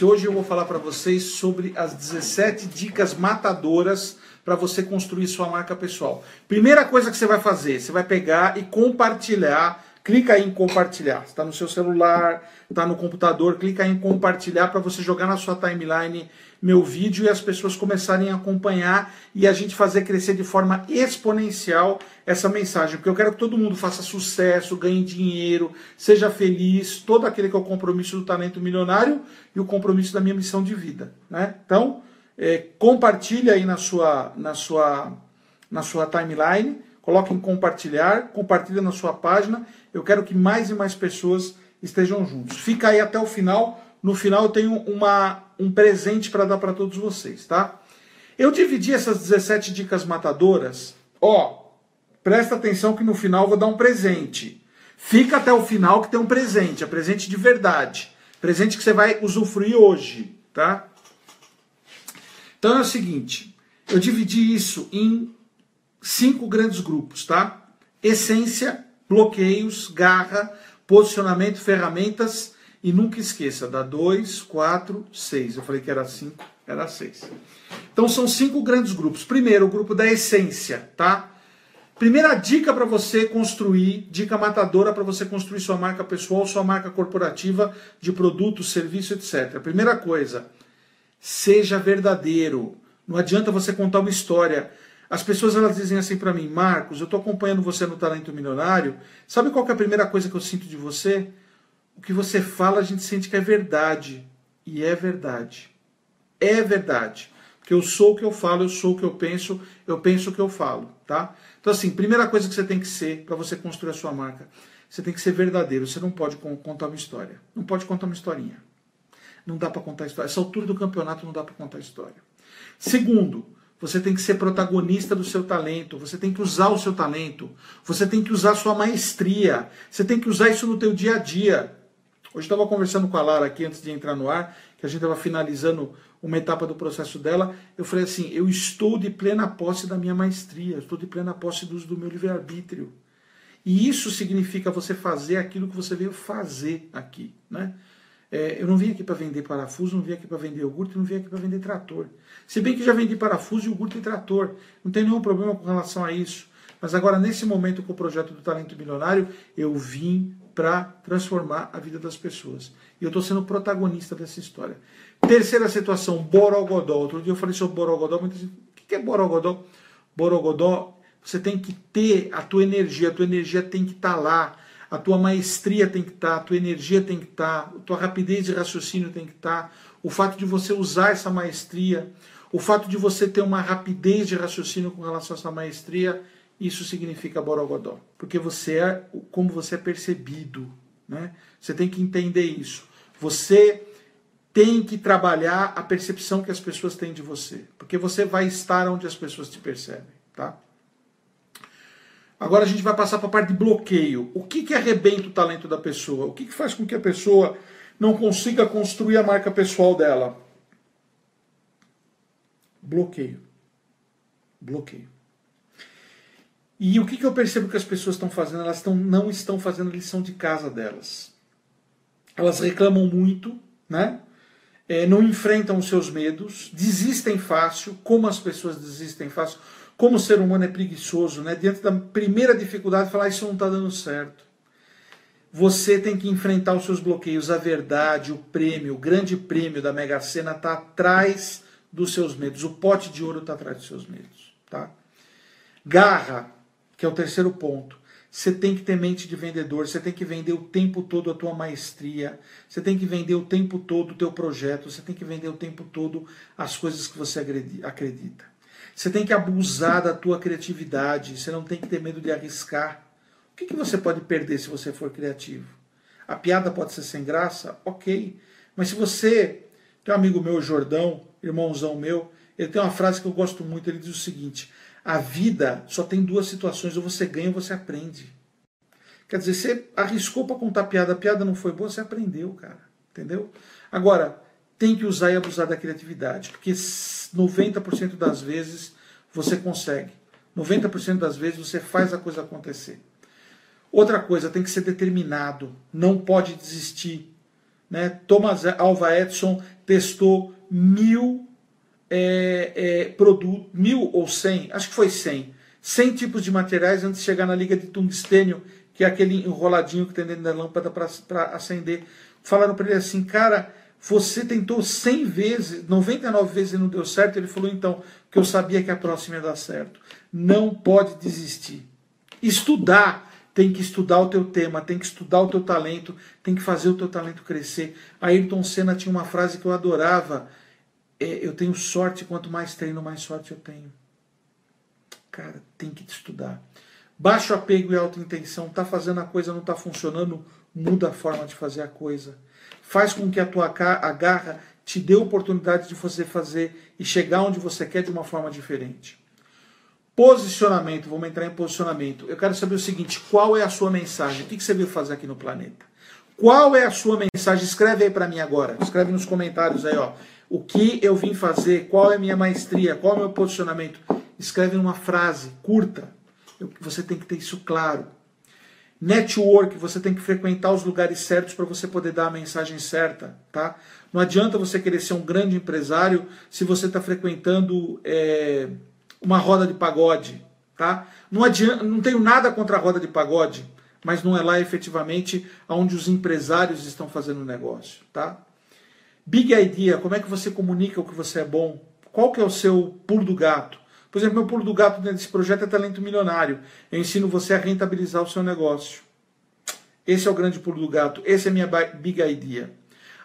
Hoje eu vou falar para vocês sobre as 17 dicas matadoras para você construir sua marca pessoal. Primeira coisa que você vai fazer, você vai pegar e compartilhar. Clica em compartilhar. Está no seu celular, está no computador, clica em compartilhar para você jogar na sua timeline meu vídeo e as pessoas começarem a acompanhar e a gente fazer crescer de forma exponencial essa mensagem, porque eu quero que todo mundo faça sucesso, ganhe dinheiro, seja feliz, todo aquele que é o compromisso do talento milionário e o compromisso da minha missão de vida, né? Então, é, compartilhe aí na sua, na sua, na sua timeline, coloque em compartilhar, compartilhe na sua página. Eu quero que mais e mais pessoas estejam juntos. Fica aí até o final. No final eu tenho uma um presente para dar para todos vocês, tá? Eu dividi essas 17 dicas matadoras. Ó, presta atenção que no final eu vou dar um presente. Fica até o final que tem um presente, é presente de verdade. Presente que você vai usufruir hoje, tá? Então é o seguinte, eu dividi isso em cinco grandes grupos, tá? Essência, bloqueios, garra, posicionamento, ferramentas e nunca esqueça, dá 2, 4, 6. Eu falei que era 5, era 6. Então são cinco grandes grupos. Primeiro, o grupo da essência, tá? Primeira dica para você construir, dica matadora para você construir sua marca pessoal, sua marca corporativa de produto, serviço, etc. Primeira coisa, seja verdadeiro. Não adianta você contar uma história. As pessoas elas dizem assim para mim, Marcos, eu estou acompanhando você no Talento Milionário. Sabe qual é a primeira coisa que eu sinto de você? o que você fala a gente sente que é verdade. E é verdade. É verdade. Porque eu sou o que eu falo, eu sou o que eu penso, eu penso o que eu falo, tá? Então, assim, primeira coisa que você tem que ser para você construir a sua marca, você tem que ser verdadeiro. Você não pode contar uma história. Não pode contar uma historinha. Não dá para contar história. Essa altura do campeonato não dá para contar história. Segundo, você tem que ser protagonista do seu talento, você tem que usar o seu talento, você tem que usar a sua maestria, você tem que usar isso no teu dia a dia. Hoje estava conversando com a Lara aqui antes de entrar no ar, que a gente estava finalizando uma etapa do processo dela. Eu falei assim: eu estou de plena posse da minha maestria, estou de plena posse do, do meu livre-arbítrio. E isso significa você fazer aquilo que você veio fazer aqui. Né? É, eu não vim aqui para vender parafuso, não vim aqui para vender iogurte, não vim aqui para vender trator. Se bem que já vendi parafuso, iogurte e trator. Não tem nenhum problema com relação a isso. Mas agora, nesse momento, com o projeto do Talento Milionário, eu vim para transformar a vida das pessoas. E eu estou sendo protagonista dessa história. Terceira situação, Borogodó. Outro dia eu falei sobre Borogodó, o que é Borogodó? Borogodó, você tem que ter a tua energia, a tua energia tem que estar tá lá, a tua maestria tem que estar, tá, a tua energia tem que estar, tá, a tua rapidez de raciocínio tem que estar, o fato de você usar essa maestria, o fato de você ter uma rapidez de raciocínio com relação a essa maestria, isso significa Borogodó, porque você é como você é percebido, né? Você tem que entender isso. Você tem que trabalhar a percepção que as pessoas têm de você, porque você vai estar onde as pessoas te percebem, tá? Agora a gente vai passar para a parte de bloqueio. O que, que arrebenta o talento da pessoa? O que, que faz com que a pessoa não consiga construir a marca pessoal dela? Bloqueio. Bloqueio. E o que, que eu percebo que as pessoas estão fazendo? Elas estão, não estão fazendo a lição de casa delas. Elas reclamam muito, né? É, não enfrentam os seus medos, desistem fácil, como as pessoas desistem fácil, como o ser humano é preguiçoso, né? Diante da primeira dificuldade, falar isso não está dando certo. Você tem que enfrentar os seus bloqueios. A verdade, o prêmio, o grande prêmio da Mega Sena está atrás dos seus medos. O pote de ouro está atrás dos seus medos, tá? Garra, que é o terceiro ponto. Você tem que ter mente de vendedor, você tem que vender o tempo todo a tua maestria, você tem que vender o tempo todo o teu projeto, você tem que vender o tempo todo as coisas que você acredita. Você tem que abusar da tua criatividade, você não tem que ter medo de arriscar. O que, que você pode perder se você for criativo? A piada pode ser sem graça? Ok. Mas se você. Tem um amigo meu, Jordão, irmãozão meu, ele tem uma frase que eu gosto muito, ele diz o seguinte: a vida só tem duas situações, ou você ganha ou você aprende. Quer dizer, você arriscou para contar piada, a piada não foi boa, você aprendeu, cara. Entendeu? Agora, tem que usar e abusar da criatividade, porque 90% das vezes você consegue. 90% das vezes você faz a coisa acontecer. Outra coisa, tem que ser determinado, não pode desistir. Né? Thomas Alva Edison testou mil é, é, produtos, mil ou cem, acho que foi cem, cem tipos de materiais antes de chegar na liga de tungstênio, que é aquele enroladinho que tem dentro da lâmpada para acender. Falaram para ele assim, cara, você tentou 100 vezes, 99 vezes e não deu certo. Ele falou, então, que eu sabia que a próxima ia dar certo. Não pode desistir. Estudar, tem que estudar o teu tema, tem que estudar o teu talento, tem que fazer o teu talento crescer. Ayrton Senna tinha uma frase que eu adorava, é, eu tenho sorte, quanto mais treino, mais sorte eu tenho. Cara, tem que estudar. Baixo apego e alta intenção, tá fazendo a coisa, não tá funcionando, muda a forma de fazer a coisa. Faz com que a tua a garra te dê oportunidade de você fazer e chegar onde você quer de uma forma diferente. Posicionamento, vamos entrar em posicionamento. Eu quero saber o seguinte: qual é a sua mensagem? O que você veio fazer aqui no planeta? Qual é a sua mensagem? Escreve aí para mim agora. Escreve nos comentários aí, ó o que eu vim fazer, qual é a minha maestria, qual é o meu posicionamento. Escreve numa frase curta. Você tem que ter isso claro. Network, você tem que frequentar os lugares certos para você poder dar a mensagem certa, tá? Não adianta você querer ser um grande empresário se você está frequentando é, uma roda de pagode, tá? Não adianta, não tenho nada contra a roda de pagode, mas não é lá efetivamente onde os empresários estão fazendo o negócio, tá? Big Idea, como é que você comunica o que você é bom? Qual que é o seu pulo do gato? Por exemplo, meu pulo do gato dentro desse projeto é talento milionário. Eu ensino você a rentabilizar o seu negócio. Esse é o grande pulo do gato. Esse é a minha big idea.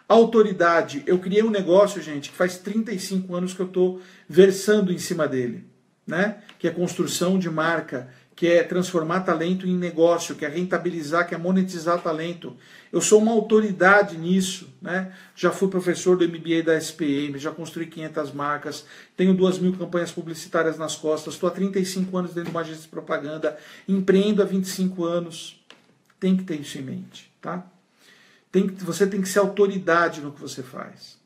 Autoridade. Eu criei um negócio, gente, que faz 35 anos que eu estou versando em cima dele. Né? Que é construção de marca, que é transformar talento em negócio, que é rentabilizar, que é monetizar talento. Eu sou uma autoridade nisso, né? Já fui professor do MBA da SPM, já construí 500 marcas, tenho duas mil campanhas publicitárias nas costas, estou há 35 anos dentro de uma agência de propaganda, empreendo há 25 anos. Tem que ter isso em mente, tá? Tem, você tem que ser autoridade no que você faz.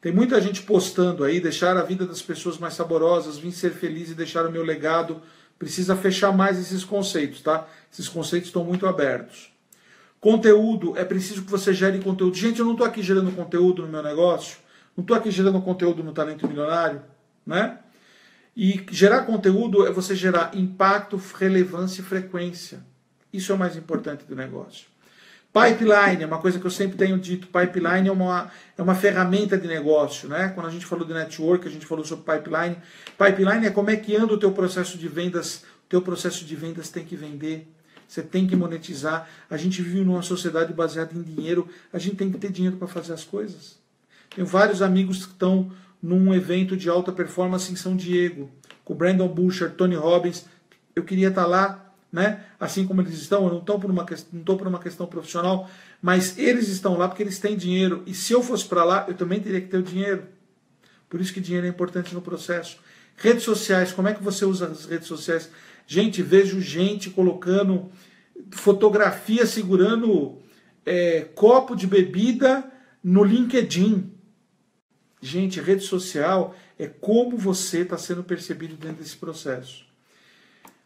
Tem muita gente postando aí, deixar a vida das pessoas mais saborosas, vim ser feliz e deixar o meu legado precisa fechar mais esses conceitos, tá? Esses conceitos estão muito abertos. Conteúdo, é preciso que você gere conteúdo. Gente, eu não estou aqui gerando conteúdo no meu negócio, não estou aqui gerando conteúdo no Talento Milionário, né? E gerar conteúdo é você gerar impacto, relevância e frequência. Isso é o mais importante do negócio. Pipeline é uma coisa que eu sempre tenho dito. Pipeline é uma, é uma ferramenta de negócio. Né? Quando a gente falou de network, a gente falou sobre pipeline. Pipeline é como é que anda o teu processo de vendas. O teu processo de vendas tem que vender. Você tem que monetizar. A gente vive numa sociedade baseada em dinheiro. A gente tem que ter dinheiro para fazer as coisas. Tenho vários amigos que estão num evento de alta performance em São Diego, com Brandon Boucher, Tony Robbins. Eu queria estar lá né? Assim como eles estão, eu não estou por uma por uma questão profissional, mas eles estão lá porque eles têm dinheiro. E se eu fosse para lá, eu também teria que ter o dinheiro. Por isso que dinheiro é importante no processo. Redes sociais, como é que você usa as redes sociais? Gente, vejo gente colocando fotografia segurando é, copo de bebida no LinkedIn. Gente, rede social é como você está sendo percebido dentro desse processo.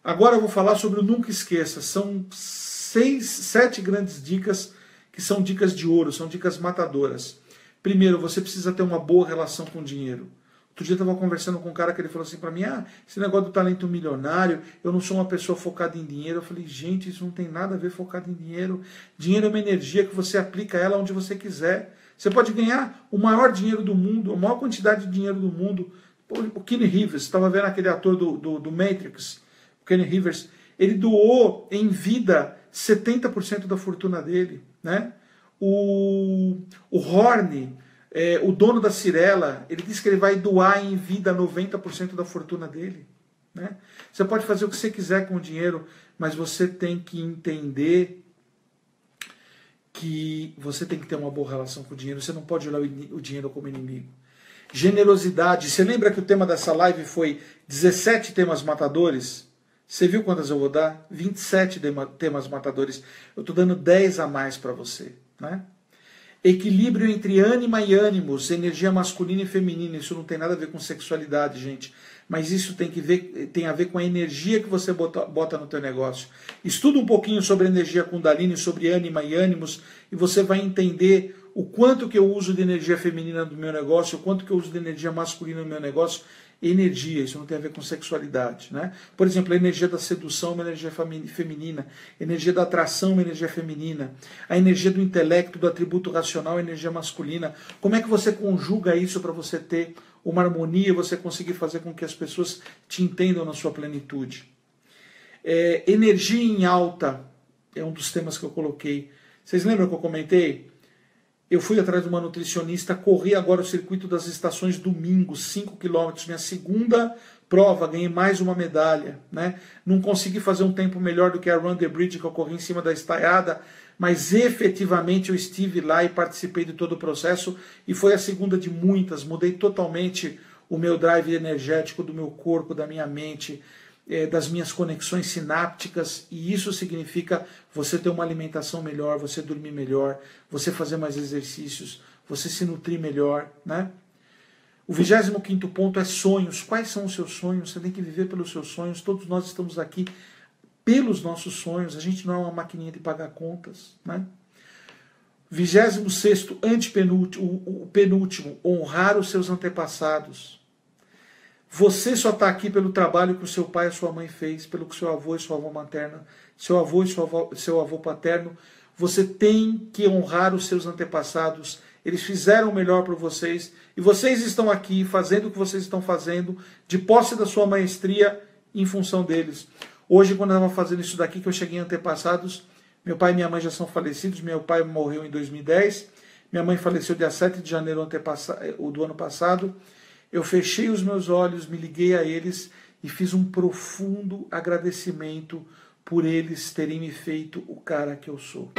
Agora eu vou falar sobre o Nunca Esqueça. São seis, sete grandes dicas que são dicas de ouro, são dicas matadoras. Primeiro, você precisa ter uma boa relação com o dinheiro. Outro dia eu estava conversando com um cara que ele falou assim para mim: ah, esse negócio do talento milionário, eu não sou uma pessoa focada em dinheiro. Eu falei: gente, isso não tem nada a ver focado em dinheiro. Dinheiro é uma energia que você aplica ela onde você quiser. Você pode ganhar o maior dinheiro do mundo, a maior quantidade de dinheiro do mundo. O Kenny Rivers, estava vendo aquele ator do, do, do Matrix, Kenny Rivers, ele doou em vida 70% da fortuna dele. Né? O, o Horn, é, o dono da Cirela, ele disse que ele vai doar em vida 90% da fortuna dele. Né? Você pode fazer o que você quiser com o dinheiro, mas você tem que entender que você tem que ter uma boa relação com o dinheiro. Você não pode olhar o dinheiro como inimigo. Generosidade. Você lembra que o tema dessa live foi 17 temas matadores? Você viu quantas eu vou dar? 27 temas matadores. Eu estou dando 10 a mais para você. Né? Equilíbrio entre ânima e ânimos, energia masculina e feminina. Isso não tem nada a ver com sexualidade, gente. Mas isso tem, que ver, tem a ver com a energia que você bota, bota no teu negócio. Estuda um pouquinho sobre energia Kundalini, sobre ânima e ânimos, e você vai entender o quanto que eu uso de energia feminina no meu negócio, o quanto que eu uso de energia masculina no meu negócio, energia, isso não tem a ver com sexualidade. Né? Por exemplo, a energia da sedução é uma energia feminina, a energia da atração é uma energia feminina, a energia do intelecto, do atributo racional é energia masculina. Como é que você conjuga isso para você ter uma harmonia, você conseguir fazer com que as pessoas te entendam na sua plenitude? É, energia em alta é um dos temas que eu coloquei. Vocês lembram que eu comentei? Eu fui atrás de uma nutricionista, corri agora o circuito das estações domingo, 5 quilômetros, minha segunda prova, ganhei mais uma medalha. Né? Não consegui fazer um tempo melhor do que a Run the Bridge que eu corri em cima da estaiada, mas efetivamente eu estive lá e participei de todo o processo e foi a segunda de muitas. Mudei totalmente o meu drive energético do meu corpo, da minha mente é, das minhas conexões sinápticas, e isso significa você ter uma alimentação melhor, você dormir melhor, você fazer mais exercícios, você se nutrir melhor, né? O 25 ponto é sonhos. Quais são os seus sonhos? Você tem que viver pelos seus sonhos. Todos nós estamos aqui pelos nossos sonhos. A gente não é uma maquininha de pagar contas. Né? 26, antepenúltimo, o penúltimo, honrar os seus antepassados. Você só está aqui pelo trabalho que o seu pai e sua mãe fez, pelo que seu avô e sua avó materna, seu avô e avó, seu avô paterno. Você tem que honrar os seus antepassados. Eles fizeram o melhor para vocês e vocês estão aqui fazendo o que vocês estão fazendo, de posse da sua maestria, em função deles. Hoje, quando eu estava fazendo isso daqui, que eu cheguei em antepassados, meu pai e minha mãe já são falecidos. Meu pai morreu em 2010, minha mãe faleceu dia 7 de janeiro do ano passado. Eu fechei os meus olhos, me liguei a eles e fiz um profundo agradecimento por eles terem me feito o cara que eu sou.